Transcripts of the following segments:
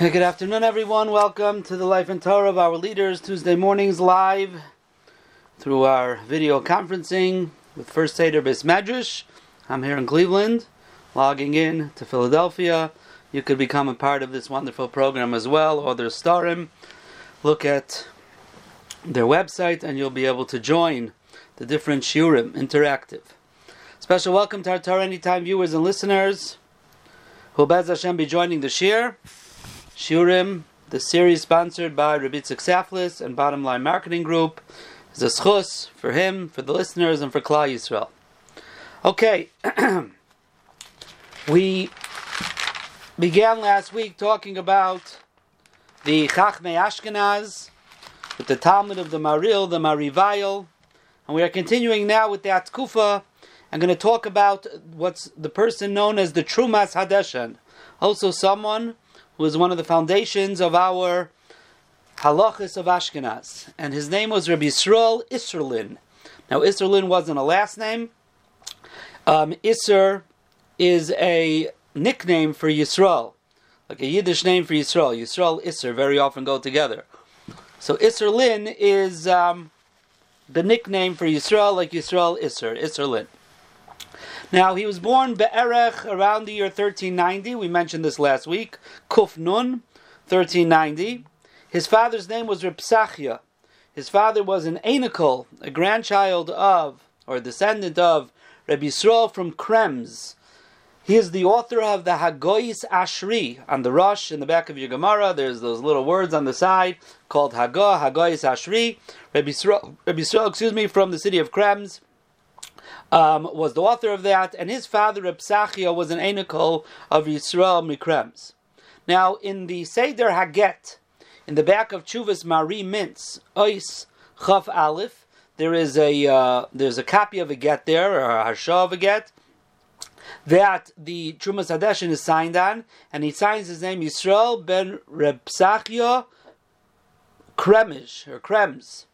Good afternoon, everyone. Welcome to the Life and Torah of our leaders Tuesday mornings live through our video conferencing with First Seder Bis Medrash. I'm here in Cleveland, logging in to Philadelphia. You could become a part of this wonderful program as well, or their starim. Look at their website, and you'll be able to join the different shiurim interactive. Special welcome to our Torah Anytime viewers and listeners who will be joining the shir. Shurim, the series sponsored by Rabitzik Saflis and Bottom Line Marketing Group, is a schus for him, for the listeners, and for Klal Yisrael. Okay, we began last week talking about the Chachmei Ashkenaz, with the Talmud of the Maril, the Marivayel, and we are continuing now with the Atkufa. I'm going to talk about what's the person known as the Trumas Hadeshan, also someone who is one of the foundations of our halachas of Ashkenaz, and his name was Rabbi Yisrael Isserlin. Now, Isserlin wasn't a last name. Um, Isser is a nickname for Yisrael, like a Yiddish name for Yisrael. Yisrael Isser very often go together. So Isserlin is um, the nickname for Yisrael, like Yisrael Isser, Isserlin. Now, he was born Be'erech around the year 1390. We mentioned this last week. Kuf Nun, 1390. His father's name was Ripsachia. His father was an Anikel, a grandchild of, or descendant of, Rabbi Yisrael from Krems. He is the author of the Hagoyis Ashri. On the Rush, in the back of your Gemara, there's those little words on the side called Hagoh, Hagoyis Ashri. Rabbi Yisrael, Yisrael, excuse me, from the city of Krems um, was the author of that, and his father Reb was an Anikel of Yisrael Mikrems. Now, in the Seder Haget, in the back of Chuvas Mari Mintz, Ois Chaf Aleph, there is a uh, there's a copy of a get there, or a harsha of a get, that the Trumas Hadeshin is signed on, and he signs his name Yisrael ben Reb Sachia Kremish, or Krems.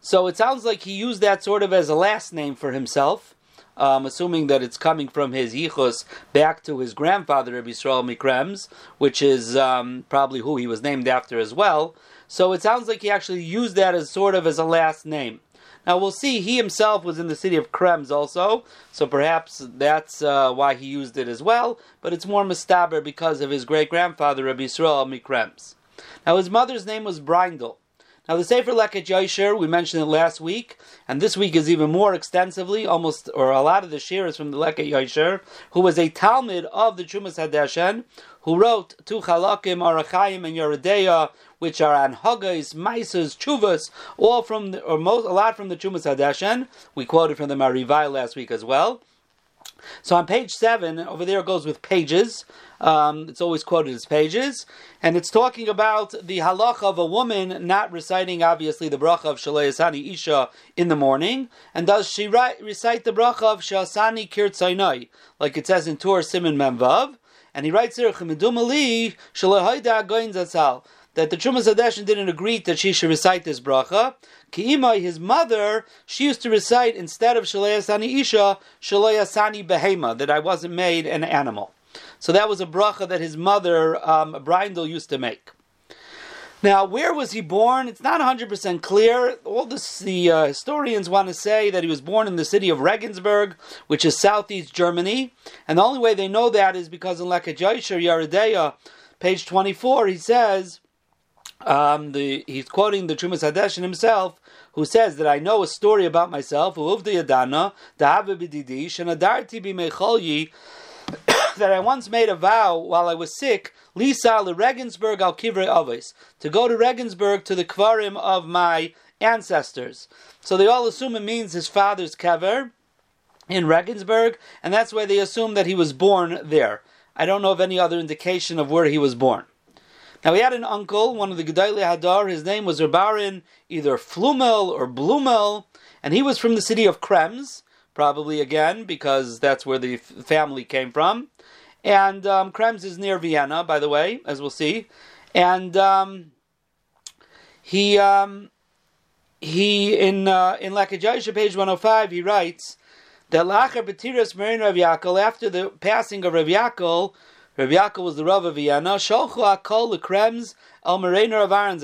So it sounds like he used that sort of as a last name for himself um, assuming that it's coming from his yichus back to his grandfather Rabbi Yisrael Mikrems, which is um, probably who he was named after as well. So it sounds like he actually used that as sort of as a last name. Now we'll see. He himself was in the city of Krems also, so perhaps that's uh, why he used it as well. But it's more mistaber because of his great grandfather Rabbi Yisrael Mikrems. Now his mother's name was Brindel. Now, the Sefer Leket Yosher, we mentioned it last week, and this week is even more extensively, almost, or a lot of the shir is from the Leket Yosher, who was a Talmud of the Trumas Hadeshen, who wrote two Chalakim, Arachayim, and Yeredeya, which are on Hagais, Maisas, Chuvas, all from, the, or most, a lot from the Trumas Hadeshen. We quoted from the Marivai last week as well. So on page seven, over there it goes with pages. Um, it's always quoted as pages, and it's talking about the halacha of a woman not reciting, obviously, the bracha of Shalayasani Isha in the morning, and does she recite the bracha of Shasani Kirtzainai, like it says in Tur Simon Memvav, and he writes Zatzal that the Trumas Hadeshin didn't agree that she should recite this bracha. Ki'imai, his mother, she used to recite instead of Shalayasani Isha, Shalayasani Behema, that I wasn't made an animal. So that was a bracha that his mother, um, used to make. Now, where was he born? It's not 100% clear. All this, the uh, historians want to say that he was born in the city of Regensburg, which is southeast Germany. And the only way they know that is because in Leket Yosher Yeredeya, page 24, he says, um, the, he's quoting the Trumas Hadeshin himself, who says that I know a story about myself, that I once made a vow while I was sick, Lisa le Regensburg al Kivre Avis, to go to Regensburg to the Kvarim of my ancestors. So they all assume it means his father's kever in Regensburg, and that's why they assume that he was born there. I don't know of any other indication of where he was born. Now he had an uncle, one of the Gedali Hadar. His name was Rabarin, either Flumel or Blumel, and he was from the city of Krems, probably again because that's where the family came from. And um, Krems is near Vienna, by the way, as we'll see. And um, he um, he in uh, in Leket Yosher page 105, he writes that Lacher Marin Rav Yaakov after the passing of Rav Yaakov Rabbi Yaakov was the Rav of Vienna. Sholchu Akol Krems El Mereiner of Aaron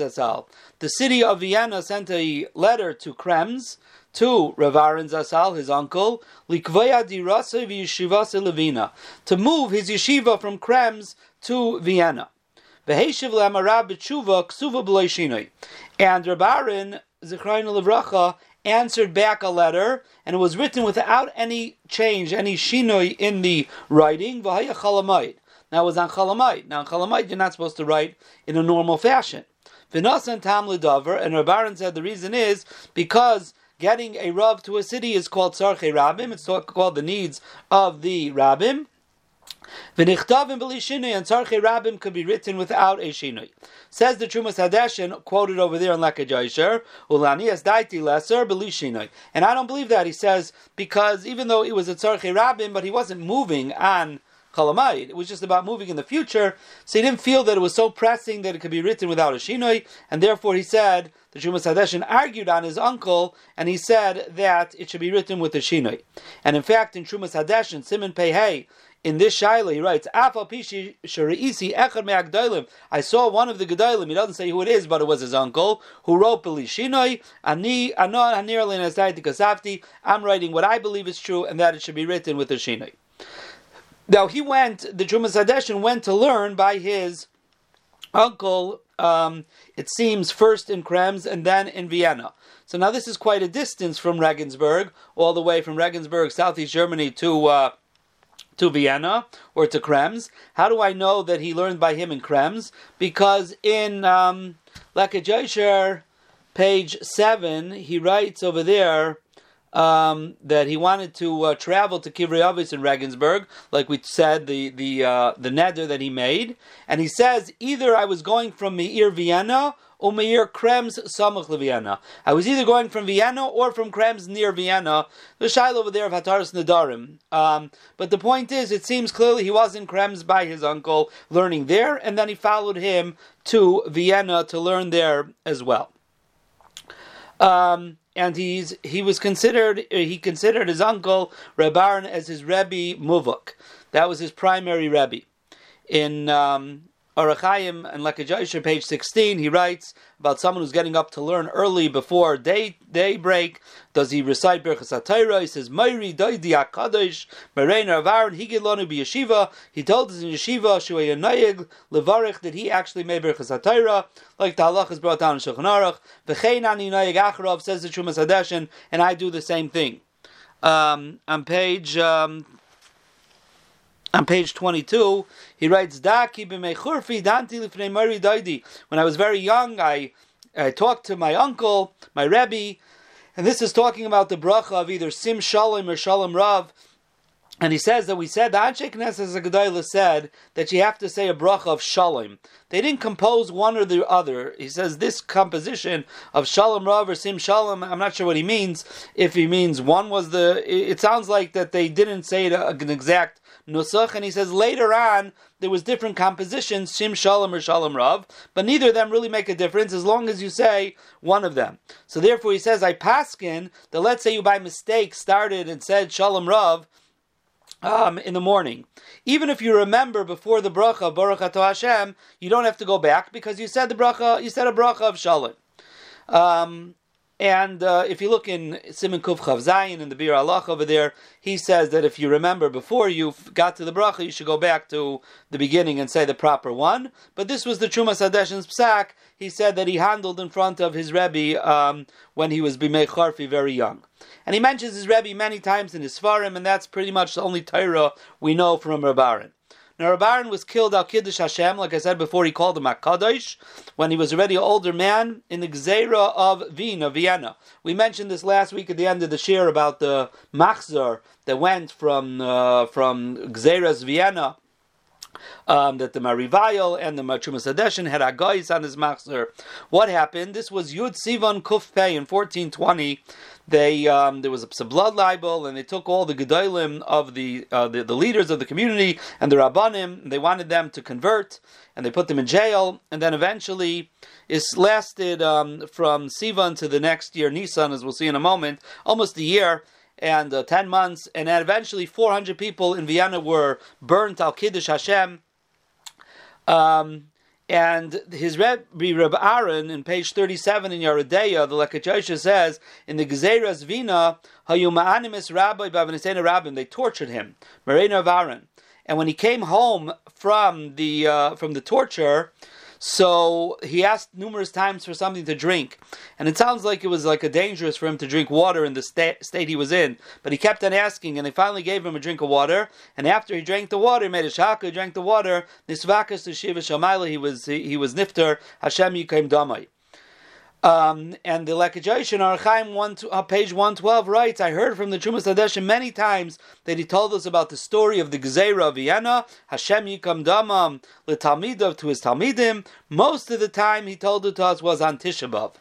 The city of Vienna sent a letter to Krems, to Rav Aaron Zatzal, his uncle, to move his yeshiva from Krems to Vienna. And Rav Aaron, Zechrayin Levracha, answered back a letter, and it was written without any change, any shinoi in the writing. Now it was on Chalamite. Now on Chalamite, you're not supposed to write in a normal fashion. And Rav said the reason is because getting a Rav to a city is called Sarche Rabim, it's called the needs of the Rabim. V'nichtavim b'lishinui and Sarche Rabim could be written without a shinui. Says the Trumas Hadeshin, quoted over there in Leket Yosher, Ulanias daiti lesser b'lishinui. And I don't believe that. He says, because even though it was a Sarche Rabim, but he wasn't moving on It was just about moving in the future, so he didn't feel that it was so pressing that it could be written without a shinoi, and therefore he said, the Trumas Hadeshin argued on his uncle, and he said that it should be written with a shinoi. And in fact, in Trumas Hadeshin, Simon Pehei, in this Shaila, he writes, I saw one of the Gedolim, he doesn't say who it is, but it was his uncle, who wrote Belishinoi, I'm writing what I believe is true, and that it should be written with a Shinoi. Now he went, the Trumas Hadeshin went to learn by his uncle, um, it seems, first in Krems and then in Vienna. So now this is quite a distance from Regensburg, all the way from Regensburg, southeast Germany, to uh, to Vienna or to Krems. How do I know that he learned by him in Krems? Because in um, page 7, he writes over there um, that he wanted to uh, travel to Kivriavis in Regensburg, like we said, the the uh, the neder that he made, and he says either I was going from Meir Vienna or Meir Krems Samach Vienna. I was either going from Vienna or from Krems near Vienna. The shail over there of Hataras Nadarim. Um, but the point is, it seems clearly he was in Krems by his uncle, learning there, and then he followed him to Vienna to learn there as well. Um, and he's he was considered he considered his uncle Rebaran as his Rebbe Muvuk. That was his primary Rebbe. In um, Arachayim and Leket Yosher, page 16, he writes about someone who's getting up to learn early before day daybreak. Does he recite Berchas HaTorah? He says, Mayri Doidi HaKadosh, Merein Ravaron, Higilonu Yeshiva. He told us in Yeshiva, Shuayanayig, Levarich, that he actually made Berchas HaTorah, like the halach is brought down in Shulchan Aruch. V'chein ani Nayig Acharov, says the Trumas Hadeshin, and I do the same thing. Um, on page um, on page 22, he writes, When I was very young, I, I talked to my uncle, my Rebbe, and this is talking about the bracha of either Sim Shalom or Shalom Rav. And he says that we said the Anshe Knesset Zagdayla said that you have to say a bracha of Shalom. They didn't compose one or the other. He says this composition of Shalom Rav or Sim Shalom. I'm not sure what he means. If he means one was the, it sounds like that they didn't say uh, an exact Nusach, and he says later on there was different compositions, Shim Shalom or Shalom Rav, but neither of them really make a difference as long as you say one of them. So therefore he says, I paskin, that let's say you by mistake started and said Shalom Rav, um, in the morning. Even if you remember before the bracha, Baruch Hashem, you don't have to go back because you said the bracha, you said a bracha of Shalom. Um, and uh, if you look in Simon Kuf Chav Zayin in the Bir Allah over there, he says that if you remember before you got to the bracha, you should go back to the beginning and say the proper one. But this was the Trumas Hadeshin's psak. He said that he handled in front of his Rebbe um, when he was Bimei Charfi very young. And he mentions his Rebbe many times in his Svarim, and that's pretty much the only Torah we know from Rabbaran. Now, Rabbaran was killed al Kiddush Hashem, like I said before, he called him HaKadosh, when he was already an older man in the Gzera of Vienna, Vienna. We mentioned this last week at the end of the shir about the Machzor that went from, uh, from Gzeras Vienna um, that the Marivayel and the Machumas Hadeshin had Agais on his Machzer. What happened? This was Yud Sivan Kuf Pei in 1420. They um, there was a blood libel, and they took all the gedolim of the, uh, the, the leaders of the community and the rabbanim. They wanted them to convert, and they put them in jail. And then eventually, it lasted um, from Sivan to the next year, Nisan, as we'll see in a moment, almost a year and uh, 10 months, and then eventually 400 people in Vienna were burnt al Kiddush Hashem. Um, and his Rebbe Reb Aaron in page 37 in Yeridea, the Leket Yosher says, in the Gezeras Vina, Hayuma'animis Rabbi Babanisena Rabbim, they tortured him, Marina of Aaron. And when he came home from the uh, from the torture, so he asked numerous times for something to drink, and it sounds like it was like a dangerous for him to drink water in the sta- state he was in. But he kept on asking, and they finally gave him a drink of water. And after he drank the water, he made a shaka, he drank the water. Nisvakas to Shiva Shamayla, he was he, he was nifter Hashem Yikaim Damai. Um, and the Leket Yosher in Archaim one uh, page one twelve writes, "I heard from the Trumas Hadeshim many times that he told us about the story of the Gezerah of Vienna, Hashem Yikam Damam L'Talmidov to his Talmidim. Most of the time, he told it to us was on Tisha B'av.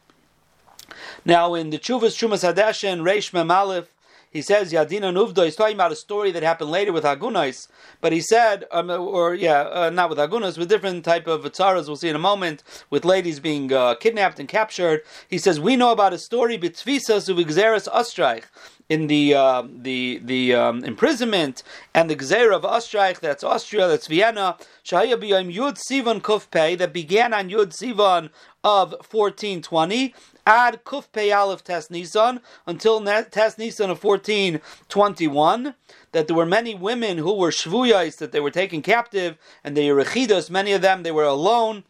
Now, in the Chuvas Trumas Hadeshim Reish Mem Aleph, he says Yadina Nuvda. He's talking about a story that happened later with Agunais, but he said, um, or yeah, uh, not with Agunais, with different type of tzaras. We'll see in a moment with ladies being uh, kidnapped and captured. He says we know about a story Bitzvisa Suvigzeres Ostreich in the uh, the the um, imprisonment and the Gzeira of Ostreich, that's Austria, that's Vienna, Shahaya B'Yom Yud Sivan Kufpei, that began on Yud Sivan of 1420, Ad Kuf Pei Aleph Nisan until Tes Nisan of 1421 that there were many women who were shvuyais that they were taken captive and they were many of them they were alone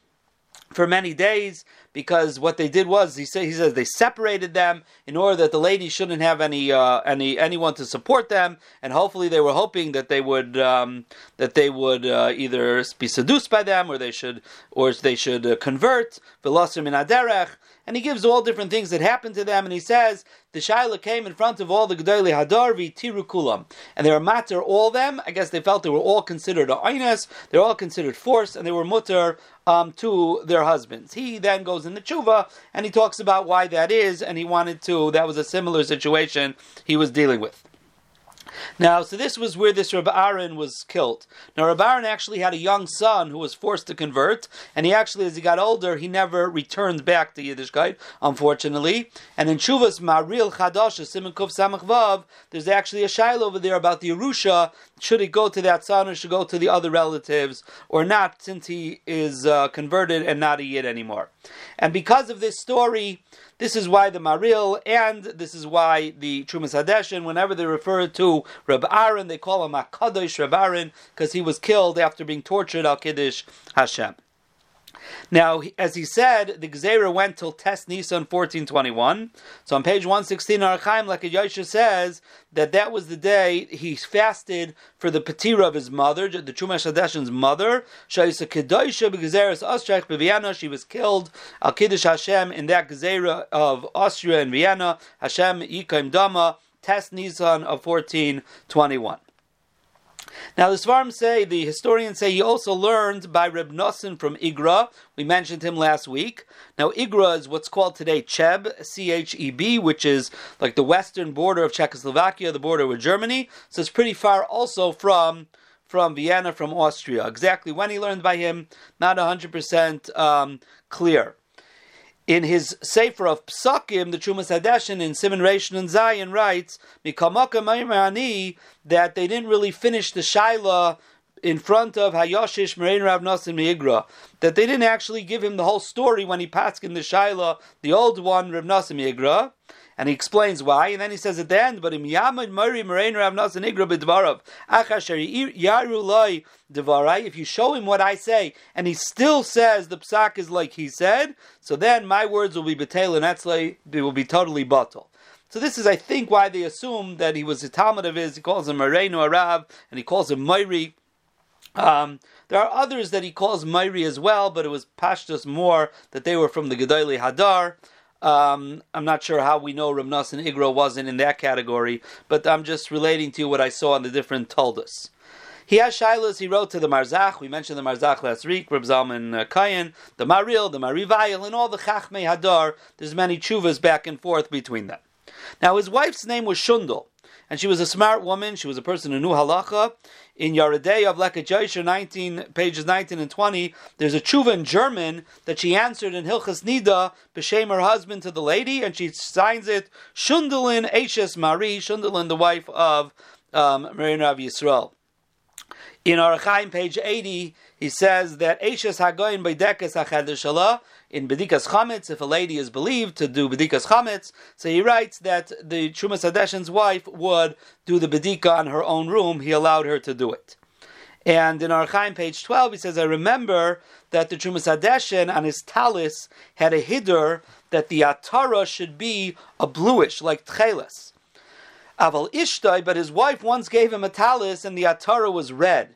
for many days because what they did was he say, he says they separated them in order that the ladies shouldn't have any uh, any anyone to support them and hopefully they were hoping that they would um, that they would uh, either be seduced by them or they should or they should uh, convert and he gives all different things that happened to them, and he says the Shaila came in front of all the Gedali Hadar v'tiru kulam, and they were matter all them. I guess they felt they were all considered a einas, they're all considered force, and they were mutter um, to their husbands. He then goes in the tshuva and he talks about why that is, and he wanted to. That was a similar situation he was dealing with. Now, so this was where this Rabbi Aaron was killed. Now, Rabbi Aaron actually had a young son who was forced to convert, and he actually, as he got older, he never returned back to Yiddishkeit, unfortunately. And in Shuvas Maril Chadash, Simon Kuf Samach Vav, there's actually a shail over there about the Yerusha. Should it go to that son or should go to the other relatives or not, since he is uh, converted and not a Yid anymore? And because of this story, this is why the Maril and this is why the Trumas Hadeshin, whenever they refer to Reb Aaron, they call him Akadosh Reb Aaron because he was killed after being tortured al Kiddush Hashem. Now, as he said, the Gezerah went till Tes Nisan 1421. So on page 116, Archaim, like Yosha says, that that was the day he fasted for the Petira of his mother, the Chumash Hadeshin's mother. She was killed, Al Kiddush Hashem, in that Gezerah of Austria and Vienna. Hashem Yikaim Dama, Tes Nisan of 1421. Now the Svarim say, the historians say he also learned by Reb Nosson from Igra. We mentioned him last week. Now Igra is what's called today Cheb, C-H-E-B, which is like the western border of Czechoslovakia, the border with Germany. So it's pretty far also from from Vienna, from Austria. Exactly when he learned by him, not 100% um, clear in his Sefer of Psakim, the Trumas Hadeshin in Simon Rishon and Zion writes, that they didn't really finish the Shaila in front of Hayoshish Merein Rav Nasim Yigra, that they didn't actually give him the whole story when he passed in the Shaila, the old one, Rav Nasim Yigra, and he explains why, and then he says at the end, but im yamad mari merein rav nasan igra b'dvarav yaru. If you show him what I say, and he still says the psak is like he said, so then my words will be betel and etzlei, they will be totally bottle. So this is, I think, why they assume that he was a Talmud of his. He calls him Mareinu Arav, and he calls him Moiri. Um, there are others that he calls Mairi as well, but it was Pashtus more that they were from the Gedali Hadar. Um, I'm not sure how we know Ramnas and Igro wasn't in that category, but I'm just relating to what I saw on the different Toldus. He has shilas. He wrote to the Marzach. We mentioned the Marzach last week. Reb Zalman uh, Kayan, the Maril, the Marivayel, and all the Chachmei Hadar. There's many chuvas back and forth between them. Now his wife's name was Shundel and she was a smart woman. She was a person who knew halacha. In Yaredei of Leket Yosher, 19 pages 19 and 20, there's a tshuva in German that she answered in Hilchas Nida, b'shem her husband to the lady, and she signs it Shundalin Ashes Mari, Shundalin, the wife of um, Marin Rav Yisrael. In Arachaim, page 80, he says that Eishes Hagoyin Beidekas Achadishala in Bedikas Chametz, if a lady is believed to do Bedikas Chametz, so he writes that the Trumas Hadeshin's wife would do the Bedika on her own room. He allowed her to do it. And in Orach Chaim, page 12, he says, I remember that the Trumas Hadeshin on his talis had a hiddur that the atara should be a bluish, like tcheles. Aval Ishtai, but his wife once gave him a talis and the atara was red.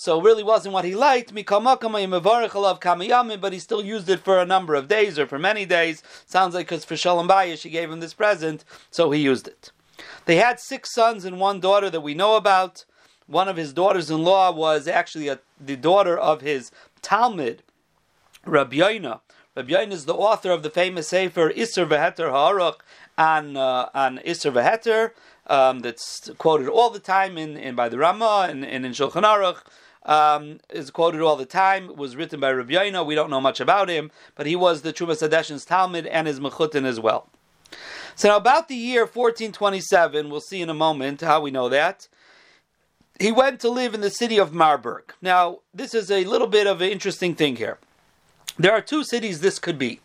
So it really wasn't what he liked. But he still used it for a number of days or for many days. Sounds like because for Shalom Bayah she gave him this present, so he used it. They had six sons and one daughter that we know about. One of his daughters-in-law was actually a, the daughter of his Talmud, Rabbi Yoina. Rabbi Yoina is the author of the famous Sefer Isser Veheter Ha'aruch on, uh, on Isser Veheter, um, that's quoted all the time in, in by the Rama and, and in Shulchan Aruch um, is quoted all the time. Was written by Rabbi Yaina. We don't know much about him, but he was the Trumas Hadeshin's Talmud and his Mechutin as well. So now about the year 1427, we'll see in a moment how we know that. He went to live in the city of Marburg. Now, this is a little bit of an interesting thing here. There are two cities this could be.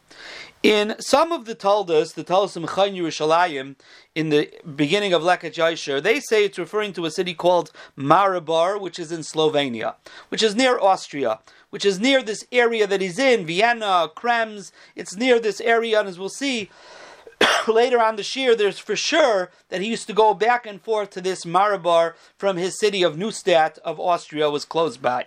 In some of the Taldas, the Taldas of Mechayin Yerushalayim, in the beginning of Leket Yasher, they say it's referring to a city called Maribor, which is in Slovenia, which is near Austria, which is near this area that he's in, Vienna, Krems. It's near this area, and as we'll see later on the year, there's for sure that he used to go back and forth to this Maribor from his city of Neustadt of Austria, was close by.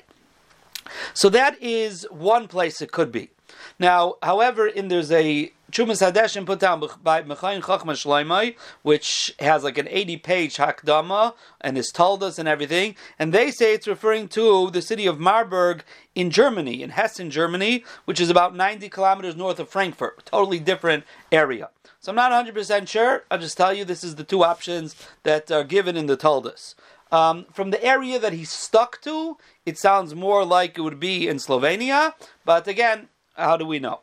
So that is one place it could be. Now, however, in there's a Trumas Hadeshim put down by Mechayin Chachma Shloimei, which has like an 80 page Hakdama and is told us and everything, and they say it's referring to the city of Marburg in Germany, in Hessen, Germany, which is about 90 kilometers north of Frankfurt, totally different area. So I'm not 100% sure. I'll just tell you this is the two options that are given in the Toldus. Um, from the area that he stuck to, it sounds more like it would be in Slovenia, but again, how do we know?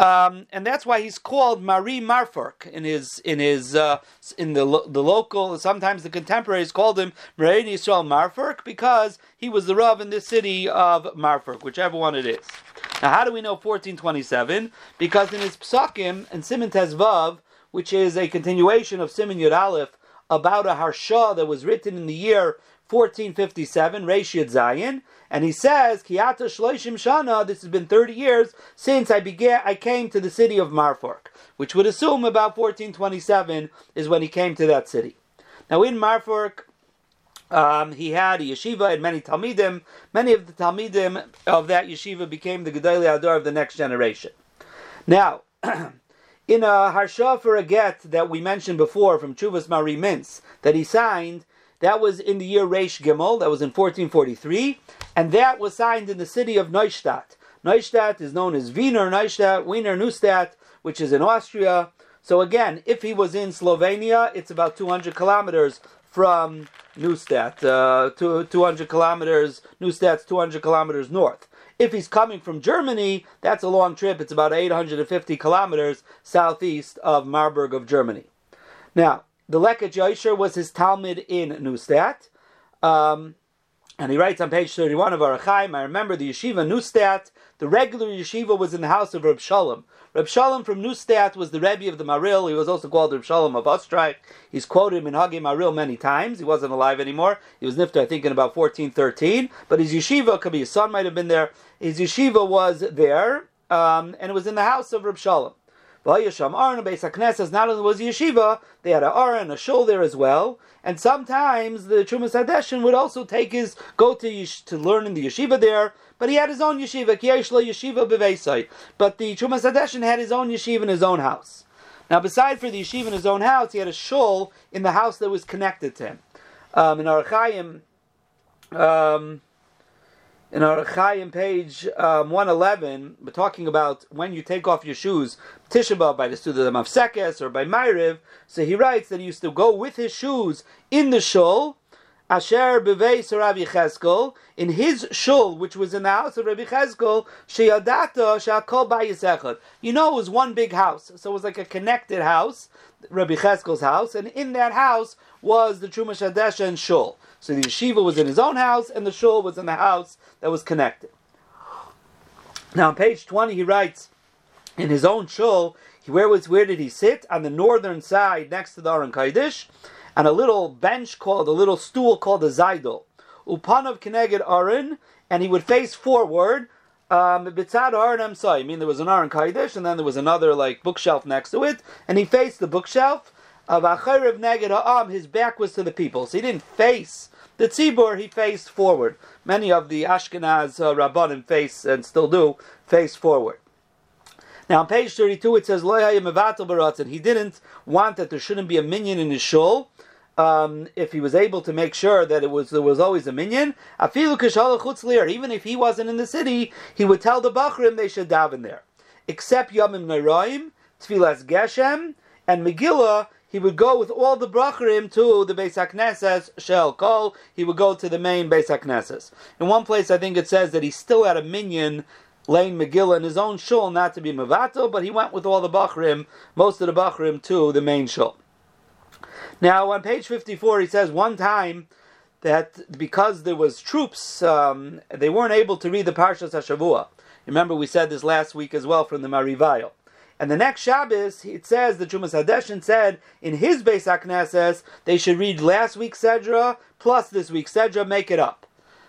Um, and that's why he's called Marie Marfurk in his in his uh, in the the local. Sometimes the contemporaries called him Marie Yisrael Marfurk because he was the rav in the city of Marfurk, whichever one it is. Now, how do we know 1427? Because in his psakim and Simon Tezvav, which is a continuation of Simon Yud Aleph, about a harsha that was written in the year 1457, Reshid Zion, and he says, Kiyata Shloishim Shana, this has been 30 years since I began, I came to the city of Marfork, which would assume about 1427 is when he came to that city. Now in Marfork, um, he had a yeshiva and many talmidim. Many of the talmidim of that yeshiva became the Gedali Ador of the next generation. Now, in a harsha for a get that we mentioned before from Chuvas Mari Mintz that he signed, that was in the year Reish Gimel, that was in 1443, and that was signed in the city of Neustadt. Neustadt is known as Wiener Neustadt, Wiener Neustadt, which is in Austria. So again, if he was in Slovenia, it's about 200 kilometers from Neustadt, uh, 200 kilometers, Neustadt's 200 kilometers north. If he's coming from Germany, that's a long trip. It's about 850 kilometers southeast of Marburg of Germany. Now, the Leket Yosher was his Talmud in Neustadt. Um, and he writes on page 31 of Orach Chaim, I remember the yeshiva Neustadt, the regular yeshiva was in the house of Reb Shalom. Reb Shalom from Neustadt was the Rebbe of the Maril. He was also called Reb Shalom of Ostreich. He's quoted in Hagi Maril many times. He wasn't alive anymore. He was nifter, I think, in about 1413. But his yeshiva, could be his son might have been there. His yeshiva was there, um, and it was in the house of Reb Shalom. Vayasham Aron Beis Haknesses. Not only was yeshiva, they had a Aron, a shul there as well. And sometimes the Trumas Hadeshin would also take his go to yesh, to learn in the yeshiva there. But he had his own yeshiva, Kiyeshla Yeshiva Beveisai. But the Trumas Hadeshin had his own yeshiva in his own house. Now, beside for the yeshiva in his own house, he had a shul in the house that was connected to him. Um, in Orach um, in our Chaim page um, 111, we're talking about when you take off your shoes, Tisha by the student of Mavsekes or by Myriv. So he writes that he used to go with his shoes in the shul, Asher Beveis Rabbi Cheskel, in his shul, which was in the house of Rabbi Cheskel, Sheyadata Shakol Bayisechad. You know, it was one big house, so it was like a connected house, Rabbi Cheskel's house, and in that house was the Trumash Hadesha and shul. So the yeshiva was in his own house, and the shul was in the house that was connected. Now on page 20 he writes, in his own shul, where was where did he sit? On the northern side next to the Aron Kaidish, and a little bench called, a little stool called a Zaidel. Upanav Keneged Aron, and he would face forward, um, Bitzad Aron I mean there was an Aron Kaidish, and then there was another like bookshelf next to it, and he faced the bookshelf. Of Acharev Neged Ha'am, his back was to the people. So he didn't face the tzibur, he faced forward. Many of the Ashkenaz uh, Rabbanim face, and still do, face forward. Now on page 32 it says, and he didn't want that there shouldn't be a minion in his shul. Um, if he was able to make sure that it was there was always a minyan, even if he wasn't in the city, he would tell the Bachrim they should daven there. Except Yomim Nairaim, Tfilas Geshem, and Megillah, he would go with all the brachrim to the Beis HaKnesses, Shel Kol, he would go to the main Beis HaKnesses. In one place, I think it says that he still had a minion laying Megillah in his own shul, not to be Mavato, but he went with all the Bachrim, most of the Bachrim, to the main shul. Now, on page 54, he says one time that because there was troops, um, they weren't able to read the Parshas HaShavua. Remember, we said this last week as well from the Marivayo. And the next Shabbos, it says the Trumas Hadeshin said in his Beis HaKnesses they should read last week's Sedra plus this week's Sedra, make it up.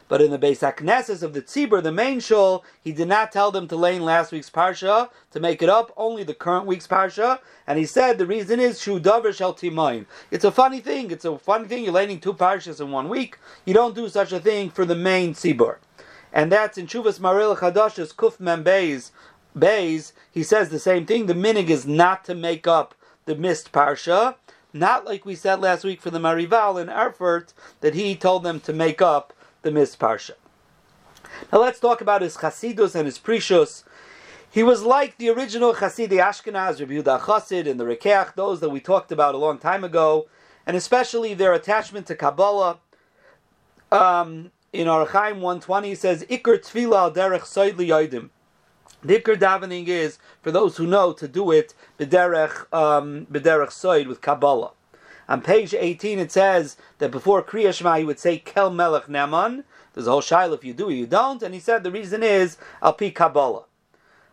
But in the Beis HaKnesses of the Tzibur, the main shul, he did not tell them to lay in last week's Parsha to make it up, only the current week's Parsha. And he said the reason is Shu Davar Shel Timayin. It's a funny thing. It's a funny thing. You're laying two Parshas in one week. You don't do such a thing for the main Tzibur. And that's in Chuvas Maril Chadash's Kuf Mem Beis, he says the same thing. The minig is not to make up the missed parsha, not like we said last week for the Marival in Erfurt that he told them to make up the missed parsha. Now let's talk about his chasidus and his precious. He was like the original Chasidi Ashkenaz, Rabbi Yehuda Chassid, and the Rekeach, those that we talked about a long time ago, and especially their attachment to Kabbalah. Um, in Arachaim 120 he says, Iker Tfila al derech soidli yoidim. The davening is, for those who know, to do it b'derech, um, b'derech soid, with Kabbalah. On page 18 it says that before Kriya Shema he would say Kel Melech Neman. There's a whole shaila if you do or you don't, and he said the reason is Al Pi Kabbalah.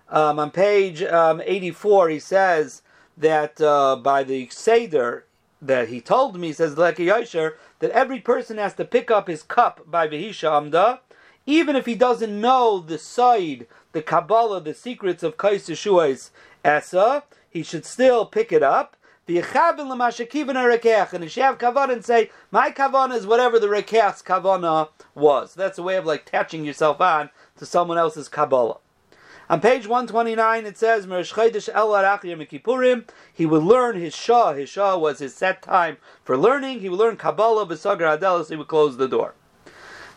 Um, on page um, 84 he says that uh, by the Seder that he told me, he says Leket Yosher, that every person has to pick up his cup by Vehisha Amda, even if he doesn't know the side the Kabbalah, the secrets of Kais Yeshua's Esa, he should still pick it up. The And he should have kavanah and say, my kavanah is whatever the rekeach's kavanah was. That's a way of like attaching yourself on to someone else's Kabbalah. On page 129 it says, he would learn his Shah. His Shah was his set time for learning. He would learn Kabbalah, Besagar Adelis, he would close the door.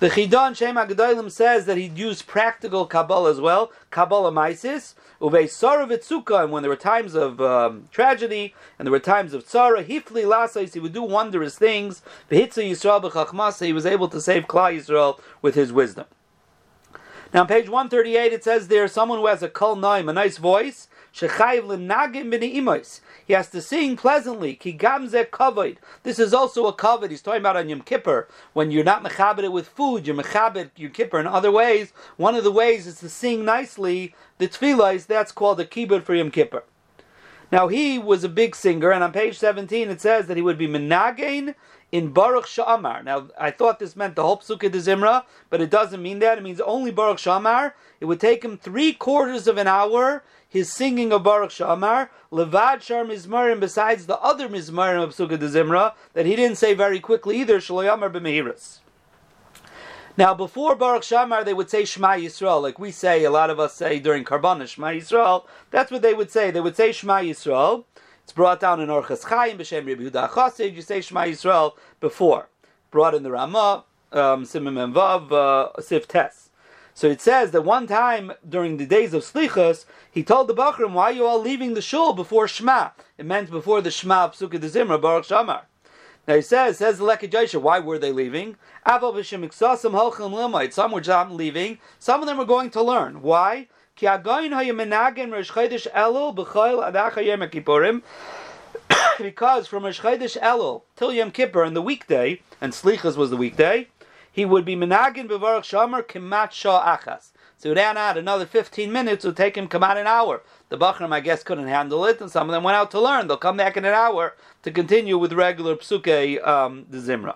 The Chidon Shem Agadolim says that he'd use practical Kabbalah as well, Kabbalah Maisis, Uvei Saravitsuka, and when there were times of um, tragedy and there were times of tzara, Hifli Lasais, he would do wondrous things. V'hitza Yisrael b'chachmasa, he was able to save Klal Yisrael with his wisdom. Now on page 138 it says there, someone who has a kol naim, a nice voice, He has to sing pleasantly. This is also a kavod. He's talking about on Yom Kippur. When you're not mechabed it with food, you're mechabed Yom Kippur in other ways. One of the ways is to sing nicely. The tefillah is that's called a kibbutz for Yom Kippur. Now he was a big singer, and on page 17 it says that he would be menagein in Baruch Shamar. Now, I thought this meant the whole Psukkah de Zimra, but it doesn't mean that. It means only Baruch Shamar. It would take him three quarters of an hour his singing of Baruch Shamar, Levad Shar Mizmarim, besides the other Mizmarim of Sukkah de Zimra, that he didn't say very quickly either, Shaloyamar b'mehiris. Now, before Baruch Shamar, they would say Shema Yisrael, like we say, a lot of us say during Karbana, Shema Yisrael. That's what they would say. They would say Shema Yisrael. It's brought down in Orchas Chaim, B'Shem Rebbe Yehuda Chassid, you say Shema Yisrael before. Brought in the Ramah, um, Simim and Vav, uh, Sif Tes. So it says that one time during the days of Slichas, he told the Bachrim, why are you all leaving the shul before Shema? It meant before the Shema of Sukkah de Zimra, Baruch Shamar. Now he says, says the Leket Yosher, why were they leaving? Some were not leaving, some of them were going to learn. Why? because from Rosh Chodesh Elul till Yom Kippur and the weekday, and Slichas was the weekday, he would be menagin b'varach shomer kemat shah achas. So he add out another 15 minutes, would take him come out an hour. The Bachram, I guess, couldn't handle it, and some of them went out to learn. They'll come back in an hour to continue with regular psuke, um, the Zimra.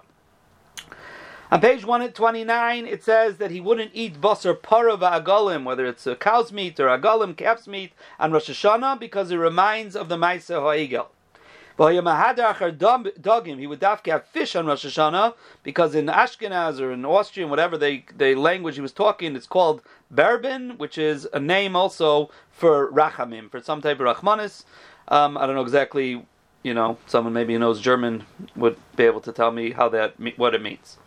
On page 129, it says that he wouldn't eat basar para va'agalim, whether it's a cow's meat or agalim, calf's meat, on Rosh Hashanah, because it reminds of the Maisa Ha'egel. He would dafke have fish on Rosh Hashanah because in Ashkenaz or in Austrian, whatever they, the language he was talking, it's called Berbin, which is a name also for Rachamim, for some type of Rachmanis. Um, I don't know exactly, you know, someone maybe who knows German would be able to tell me how that what it means.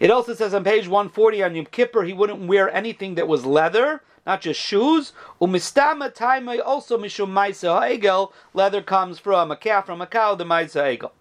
It also says on page 140 on Yom Kippur he wouldn't wear anything that was leather, not just shoes. Umistama taimai also mishum maisa ha'egel. Leather comes from a calf, from a cow, the maisa ha'egel.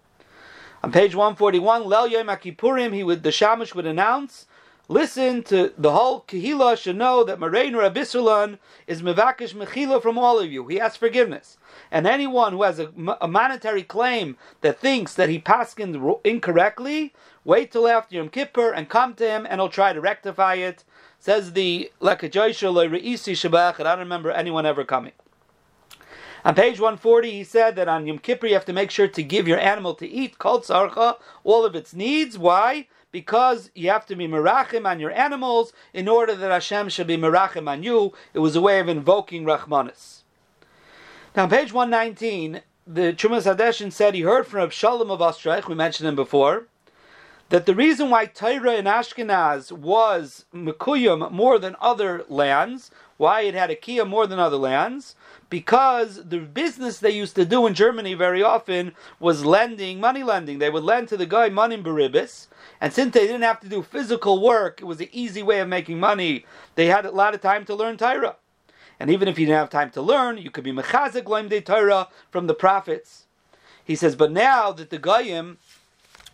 On page 141, Lel Yom Kippurim, he would the shamash would announce Listen to the whole Kehila should know that Moreinu Rabisulan is Mevakish Mechila from all of you. He asks forgiveness. And anyone who has a, a monetary claim that thinks that he paskined incorrectly, wait till after Yom Kippur and come to him and he'll try to rectify it. Says the and I don't remember anyone ever coming. On page 140, he said that on Yom Kippur you have to make sure to give your animal to eat, called sarcha, all of its needs. Why? Because you have to be merachim on your animals in order that Hashem should be merachim on you. It was a way of invoking Rahmanis. Now, on page 119, the Trumas Hadeshin said he heard from Shalom of Ostreich, we mentioned him before, that the reason why Torah in Ashkenaz was Mekuyim more than other lands, why it had a Kia more than other lands, because the business they used to do in Germany very often was lending, money lending. They would lend to the guy money in Baribis, and since they didn't have to do physical work, it was an easy way of making money. They had a lot of time to learn Torah. And even if you didn't have time to learn, you could be mechazik loim de Torah from the prophets. He says, but now that the goyim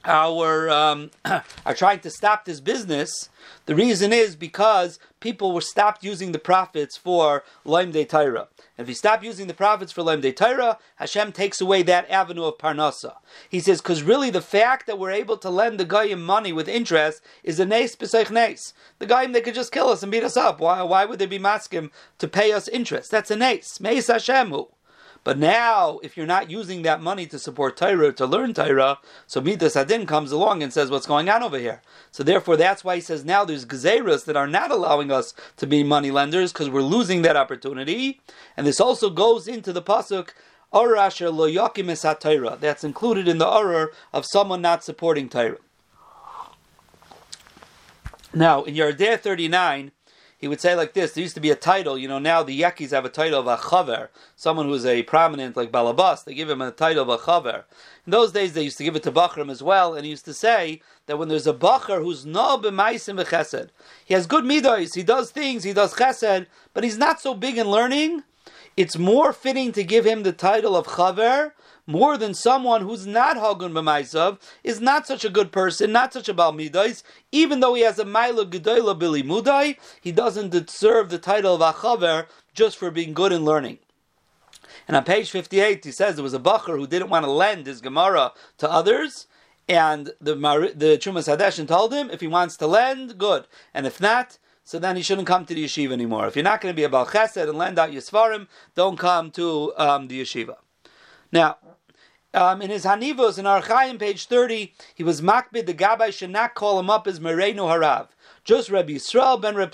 our um, are trying to stop this business. The reason is because people were stopped using the prophets for Laim De Torah. If you stop using the prophets for Laim De Torah, Hashem takes away that avenue of Parnasa. He says, because really the fact that we're able to lend the Goyim money with interest is a nes b'seich nes. The Goyim, they could just kill us and beat us up. Why, why would they be maskim to pay us interest? That's a nes. Meis Hashemu. But now, if you're not using that money to support Torah, to learn Torah, so Midas Adin comes along and says, what's going on over here? So therefore, that's why he says now there's Gezeras that are not allowing us to be money lenders because we're losing that opportunity. And this also goes into the Pasuk, Arasher lo yakim That's included in the Arur of someone not supporting Torah. Now, in Yardeh 39, he would say like this: there used to be a title, you know. Now the Yakis have a title of a chaver, someone who's a prominent like balabas. They give him a title of a chaver. In those days, they used to give it to bachram as well, and he used to say that when there's a bachar who's no b'maisim v'chesed, he has good midos, he does things, he does chesed, but he's not so big in learning. It's more fitting to give him the title of chaver more than someone who's not Hagun b'maisav, is not such a good person, not such a Balmidais, even though he has a Maila Gedoyla Bili Mudai, he doesn't deserve the title of Achaver just for being good in learning. And on page 58, he says there was a Bacher who didn't want to lend his Gemara to others, and the the Trumas Hadeshin told him if he wants to lend, good, and if not, so then he shouldn't come to the yeshiva anymore. If you're not going to be a Bal Chesed and lend out your Svarim, don't come to um, the yeshiva. Now, um, in his Hanivos in Archaim, page 30, he was makbid, the Gabbai should not call him up as Merenu Harav, just Rabbi Yisrael ben Reb.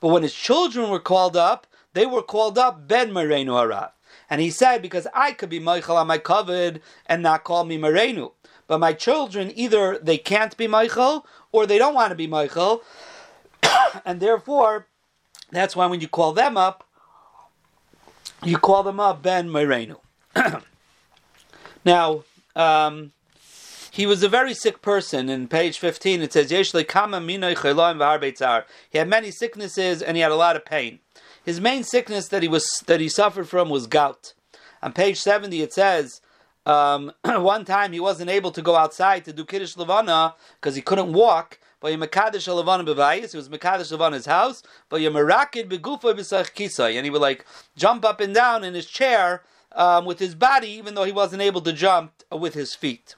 But when his children were called up, they were called up Ben Merenu Harav. And he said, because I could be Michael on my covered and not call me Merenu. But my children, either they can't be Michael or they don't want to be Michael. and therefore, that's why when you call them up, you call them up Ben Merenu. Now, um, he was a very sick person. In page 15, it says, He had many sicknesses and he had a lot of pain. His main sickness that he was that he suffered from was gout. On page 70, it says, um, one time he wasn't able to go outside to do Kiddush Levana because he couldn't walk. But you Mekadesh Levana b'vayis, he was Mekadesh Levana's house. But you Merakid begufa b'sach kisai, and he would like jump up and down in his chair um, with his body, even though he wasn't able to jump with his feet.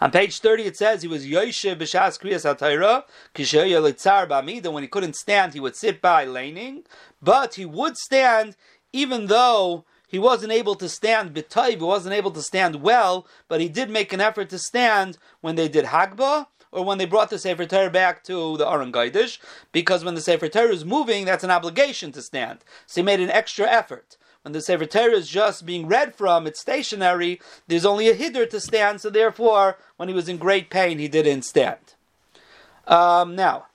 On page 30 it says he was Yoshe B'Shas Kriyas HaTorah, Kishoya Litzar B'Amida, when he couldn't stand he would sit by laning, but he would stand even though he wasn't able to stand b'tayv, he wasn't able to stand well, but he did make an effort to stand when they did Hagbah, or when they brought the Sefer Torah back to the Aron Gaidish, because when the Sefer Torah is moving, that's an obligation to stand. So he made an extra effort. When the Sefer Torah is just being read from, it's stationary, there's only a hiddur to stand, so therefore, when he was in great pain, he didn't stand. Um, now,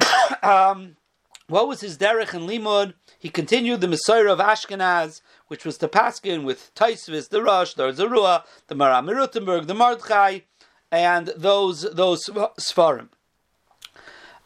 um, what was his derech and limud? He continued the Mesorah of Ashkenaz, which was the Paskin with Taisvis, the Rosh, the Zerua, the Maram Rutenberg, the Mordechai, and those those Svarim.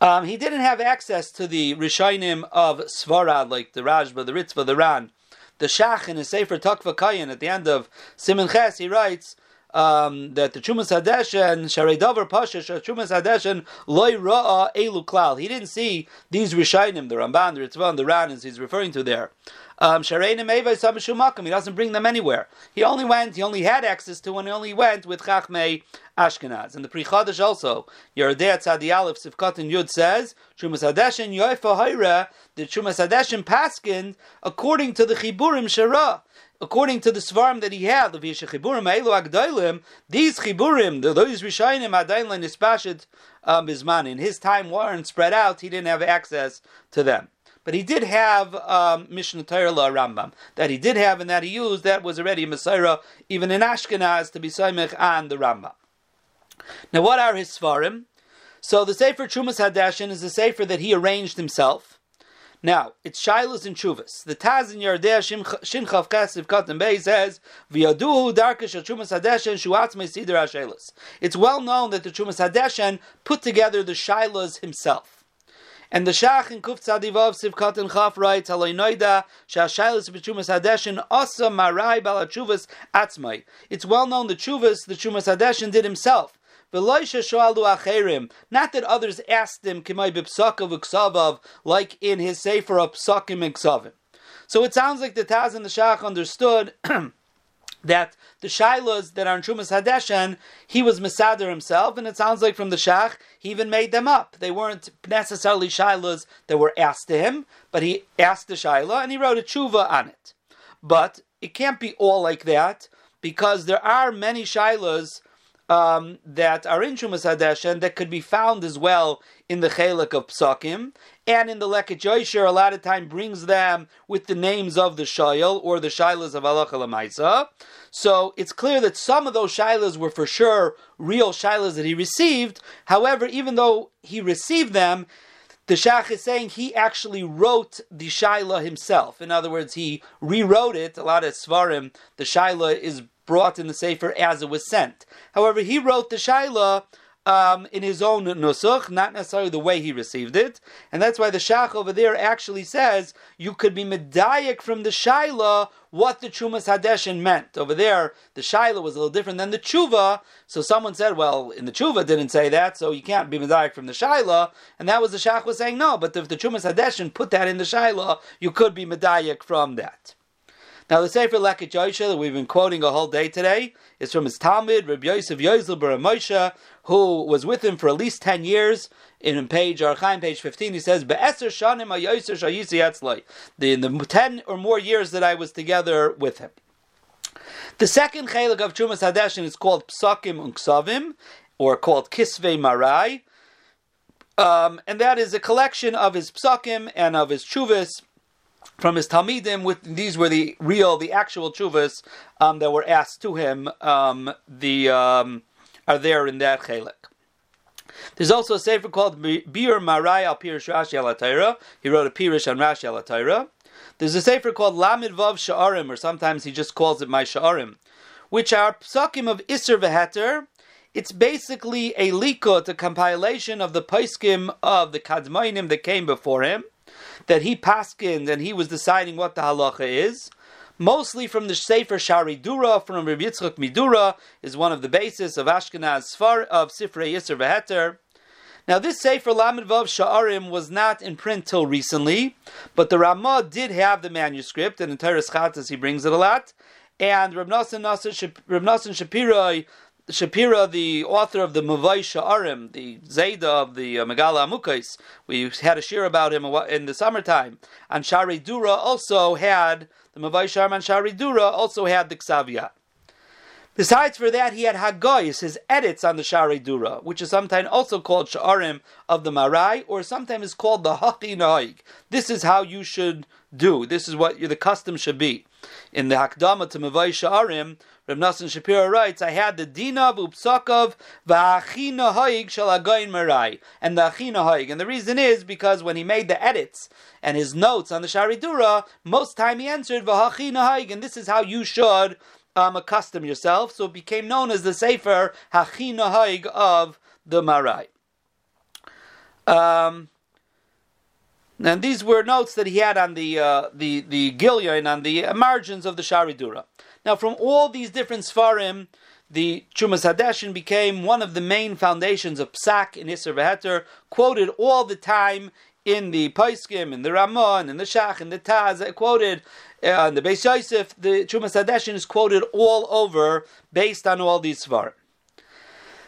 Um, he didn't have access to the Rishonim of Sfarad, like the Rashba, the Ritva, the Ran. The Shach in his Sefer Takva Kayin at the end of Simon Ches, he writes um, that the Trumas Hadeshen, Sharei Davar Pasha, Trumas Hadeshen, Loi Ra'a Elu Klal. He didn't see these Rishonim, the Ramban, the Ritva, and the Ran, as he's referring to there. Um, he doesn't bring them anywhere. He only went, he only had access to when he only went with Chachmei Ashkenaz. And the Pri Chadash also, Yerodei Tzadi Aleph Sivkat and Yud says, Trumas Hadeshin Yoifa Hayra, the Trumas Hadeshin Paskin, according to the Chiburim Shara according to the svarim that he had, the Chiburim Eilu Agdailim, these Chiburim, those Rishayim Adailim Nispashit um, Bisman, in his time weren't spread out, he didn't have access to them. But he did have um, Mishneh Torah Rambam that he did have and that he used. That was already a even in Ashkenaz, to be Saimech on the Rambam. Now, what are his svarim? So the Sefer Trumas Hadeshin is a Sefer that he arranged himself. Now, it's Shilas and Chuvas. The Taz in Yardea Shinchav Kasiv Katan Bey says, V'yaduhu darkish Trumas Hadeshen shuatzme sidr ha It's well known that the Chumas Hadeshen put together the Shilas himself. And the Shach in Kuf Tzadivav Sivkat and Chaf writes, Haloi Noida, Shashailis B'Trumas Hadeshin, Asa Marai Balachuvas Atzmai. It's well known the Chuvas, the Trumas Hadeshin did himself. Not that others asked him, like in his Sefer of Psakim and Ksavim. So it sounds like the Taz and the Shach understood that the shilas that are in Trumas Hadeshen, he was Masader himself, and it sounds like from the Shach, he even made them up. They weren't necessarily shilas that were asked to him, but he asked the shilah and he wrote a tshuva on it. But it can't be all like that, because there are many shilas um, that are in Trumas Hadeshen that could be found as well in the Chelik of Psakim, and in the Leket Yoisher, a lot of time brings them with the names of the Shayel or the Shailas of Allah Lamaisa. So it's clear that some of those Shailas were for sure real Shailas that he received. However, even though he received them, the Shach is saying he actually wrote the Shaila himself. In other words, he rewrote it. A lot of Svarim, the Shaila is brought in the Sefer as it was sent. However, he wrote the Shaila um, in his own nusach, not necessarily the way he received it, and that's why the shach over there actually says you could be medayik from the shaila what the Trumas Hadeshin meant. Over there, the shaila was a little different than the tshuva, so someone said, well, in the tshuva didn't say that, so you can't be medayik from the shaila, and that was the shach was saying no, but if the Trumas Hadeshin put that in the shaila, you could be medayik from that. Now the Sefer Leket Yosha that we've been quoting a whole day today is from his Talmud, Rabbi Yosef Yozel Bar Moshe, who was with him for at least 10 years. In page Archaim, page 15, he says, Be'eser shanim ayoser shayisi etzloi. In the 10 or more years that I was together with him. The second chelik of Trumas Hadeshin is called Psakim Unksavim, or called Kisvei Marai. Um, and that is a collection of his psakim and of his chuvas from his Talmidim. With these were the real, the actual chuvas um, that were asked to him. Um, the um, are there in that chelik. There's also a sefer called Bir Marai al Pirish Rashi al He wrote a Pirish on Rashi al There's a sefer called Lamid Vav Sha'arim, or sometimes he just calls it My Sha'arim, which are psakim of Isser Veheter. It's basically a likot, a compilation of the paiskim of the kadmainim that came before him, that he paskined and he was deciding what the halacha is mostly from the Sefer Shari Dura from Rabbi Yitzchak Midura, is one of the basis of Ashkenaz Sfar of Sifrei Yisr Veheter. Now, this Sefer Lamed Vav Sha'arim was not in print till recently, but the Ramah did have the manuscript, and in Toras Chatas he brings it a lot. And Reb Nosson, Reb Nosson Shapiro, Shapira, the author of the Mavai Sha'arim, the Zayda of the uh, Megala Amukais, we had a shir about him in the summertime. And Shari Dura also had, the Mavai Sha'arim and Shari Dura also had the Ksaviyat. Besides for that, he had Hagoyis, his edits on the Shari Dura, which is sometimes also called Sha'arim of the Marai, or sometimes is called the Haki. This is how you should do. This is what the custom should be. In the Hakdama to Mavai Sha'arim, Reb Nassan Shapiro writes, I had the Dinav Upsakov V'achina Haig Shal Marai, and the Achina Haig. And the reason is because when he made the edits and his notes on the Shari Dura, most time he answered V'achina Haig, and this is how you should um, accustom yourself. So it became known as the Sefer Hachina Haig of the Marai. Um, and these were notes that he had on the uh, the the Gilyon on the margins of the Sharidura. Now, from all these different Sfarim, the Trumas Hadeshin became one of the main foundations of Psak in Isser Veheter, quoted all the time in the Paiskim, in the Ramon, in the Shach, in the Taz, quoted uh, the Beis Yosef, the Trumas Hadeshin is quoted all over based on all these Svar.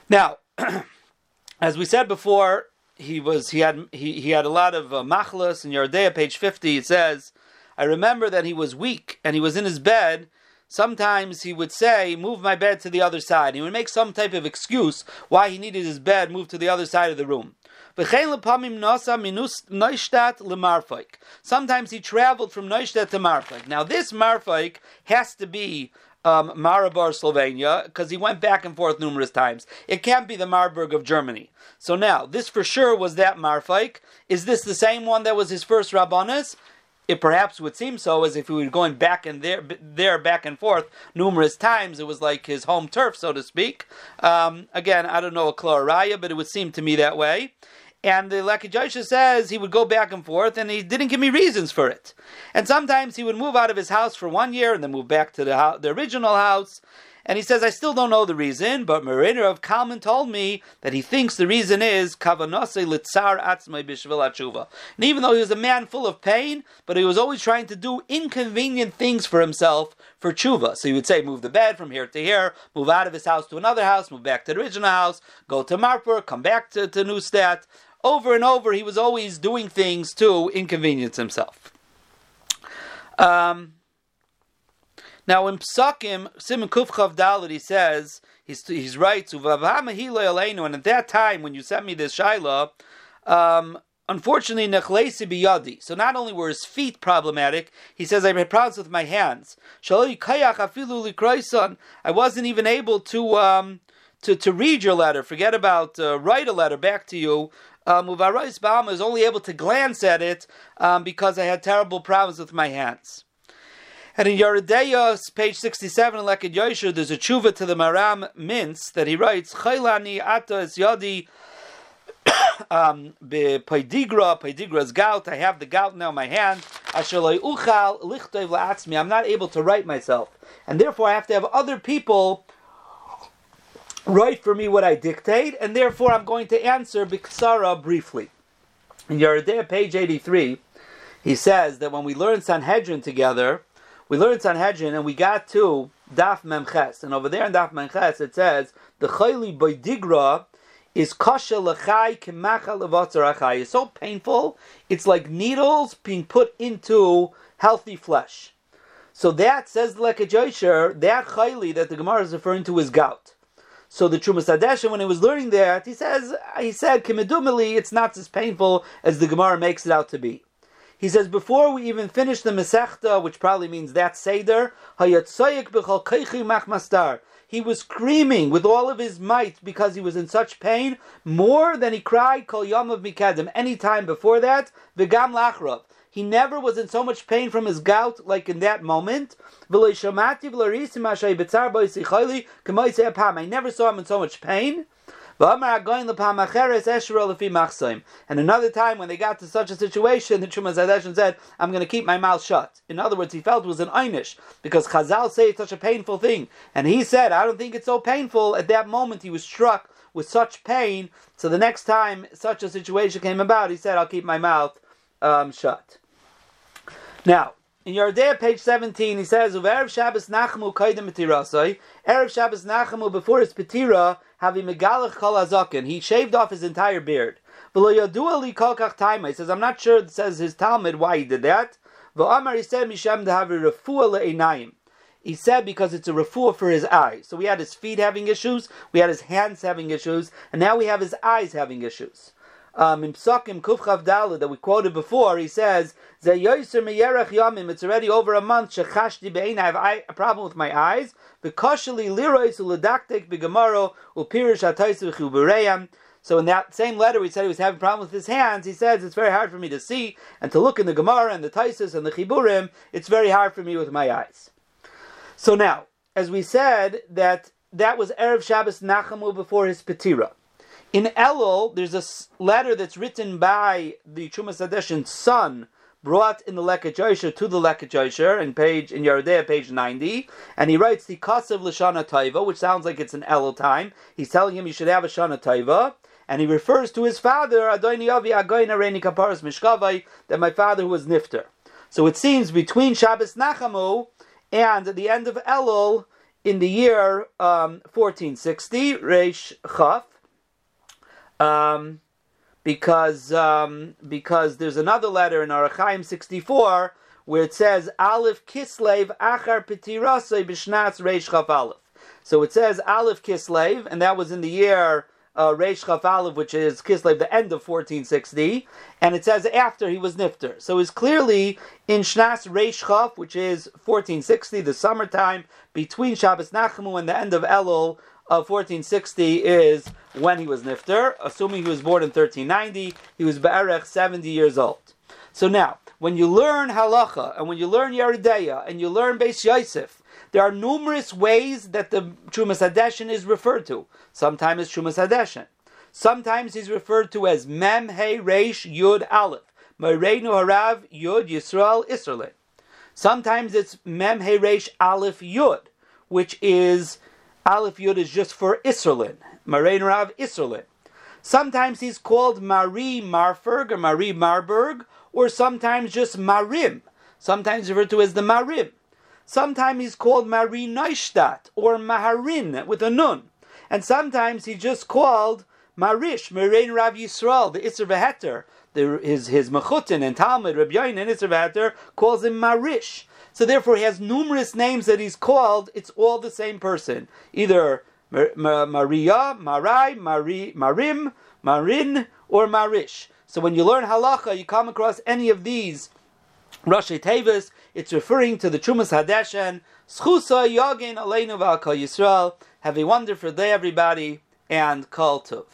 Now, as we said before, he was he had he, he had a lot of uh, machlas in Yardea, page fifty. It says, "I remember that he was weak and he was in his bed." Sometimes he would say, "Move my bed to the other side." He would make some type of excuse why he needed his bed moved to the other side of the room. Sometimes he traveled from Neustadt to Marfaik. Now this Marfaik has to be um, Maribor, Slovenia, because he went back and forth numerous times. It can't be the Marburg of Germany. So now, this for sure was that Marfaik. Is this the same one that was his first Rabbanis? It perhaps would seem so, as if he were going back and there, there back and forth numerous times. It was like his home turf, so to speak. Um, again, I don't know a Claraya, but it would seem to me that way. And the Leket Yosher says he would go back and forth, and he didn't give me reasons for it. And sometimes he would move out of his house for one year and then move back to the, house, the original house. And he says, I still don't know the reason, but Mariner of Kalman told me that he thinks the reason is kavanase litzar atzmai bishvil atshuva. And even though he was a man full of pain, but he was always trying to do inconvenient things for himself for tshuva. So he would say, move the bed from here to here, move out of his house to another house, move back to the original house, go to Marpur, come back to, to Neustadt. Over and over, he was always doing things to inconvenience himself. Um, now in Psakim, Simon Kufchav Dalit, he says, he's, he's right, and at that time when you sent me this Shaila, um, unfortunately, nechlesi biyadi. So not only were his feet problematic, he says I had problems with my hands. I wasn't even able to um, to, to read your letter. Forget about uh, write a letter back to you. Muvarais um, Ba'am is only able to glance at it um, because I had terrible problems with my hands. And in Yerideyos, page 67 in Leket Yosher, there's a tshuva to the Maram Mintz that he writes, Chaylani ata es yadi um, pedigra, pedigra's gout. I have the gout now in my hand. I'm not able to write myself. And therefore I have to have other people write for me what I dictate, and therefore I'm going to answer Biksara briefly. In Yeridea, page 83, he says that when we learn Sanhedrin together, we learned Sanhedrin and we got to Daf Memches. And over there in Daf Memches it says, the Chayli Digra is kasha lechai kemacha levatzar It's so painful, it's like needles being put into healthy flesh. So that, says Leket Yosher, that chayli that the Gemara is referring to is gout. So the Trumas Hadesha, when he was learning that, he says, he said, Kimedumili, it's not as painful as the Gemara makes it out to be. He says, before we even finish the Masechta, which probably means that Seder, he was screaming with all of his might because he was in such pain, more than he cried Kol Yom of Mikadim any time before that, Vigam Lachrav. He never was in so much pain from his gout like in that moment. I never saw him in so much pain. And another time when they got to such a situation, the Trumas Hadeshin said, I'm going to keep my mouth shut. In other words, he felt it was an einish, because Chazal say it's such a painful thing. And he said, I don't think it's so painful. At that moment, he was struck with such pain. So the next time such a situation came about, he said, "I'll keep my mouth um, shut." Now, in Yardea, page 17, he says, Erev Shabbos Nachamu Kaidim Petirasai. Erev Shabbos Nachamu, before his Petira, having Megalach Kol. He shaved off his entire beard. He says, I'm not sure, says his Talmud, why he did that. he said, Misham Dehavi Refuah Le'einayim. He said because it's a refuah for his eyes. So we had his feet having issues, we had his hands having issues, and now we have his eyes having issues. Um, in Psakim Kufchav Dalit that we quoted before, he says, it's already over a month, Shechashti Be'ein, I have a problem with my eyes. So in that same letter, he said he was having problems with his hands. He says it's very hard for me to see and to look in the Gemara and the Taisus and the Chiburim. It's very hard for me with my eyes. So now, as we said, that that was Erev Shabbos Nachamu before his Petira. In Elul, there's a letter that's written by the Trumas Hadeshin's son, brought in the Lekach to the Lekach in page in Yeridea, page 90, and he writes the Kasav Lashana Taiva, which sounds like it's an Elul time. He's telling him you should have a Shana Taiva, and he refers to his father, Adoni Avi Agoina Reni Kaparas Mishkavai, that my father was Nifter. So it seems between Shabbos Nachamu and the end of Elul in the year um, 1460, Reish Chaf, um, because um, because there's another letter in Arachaim 64 where it says Aleph Kislev Achar Petirasei B'Shnatz Reish Chaf Aleph. So it says Aleph Kislev, and that was in the year uh, Reish Chaf Aleph, which is Kislev, the end of 1460, and it says after he was Nifter. So it's clearly in Shnas Reish Chaf, which is 1460, the summertime, between Shabbos Nachamu and the end of Elul of 1460 is when he was Nifter, assuming he was born in 1390, he was Be'erech 70 years old. So now, when you learn halacha and when you learn Yeridea and you learn Beis Yosef, there are numerous ways that the Trumas Hadeshin is referred to. Sometimes it's Trumas Hadeshin. Sometimes he's referred to as Mem Hey Reish Yud Aleph. Mereinu Harav Yud Yisrael Isserlin. Sometimes it's Mem Hey Reish Aleph Yud, which is Aleph Yud is just for Isserlin. Mereinu Rav Isserlin. Sometimes he's called Marie Marferg or Marie Marburg, or sometimes just Marim. Sometimes referred to as the Marim. Sometimes he's called Mari Neustadt or Maharin with a nun. And sometimes he's just called Marish, Merein Rav Yisrael, the Isser Veheter. His, his Mechutin and Talmud, Rabbi Yain and Isser Veheter calls him Marish. So therefore he has numerous names that he's called. It's all the same person. Either Maria, Marai, Mari, Marim, Marin, or Marish. So when you learn halacha, you come across any of these Rashi Tevis, it's referring to the Trumas Hadeshen, Schusa Yagin Aleinu V'Akal Yisrael. Have a wonderful day, everybody, and Kol Tov.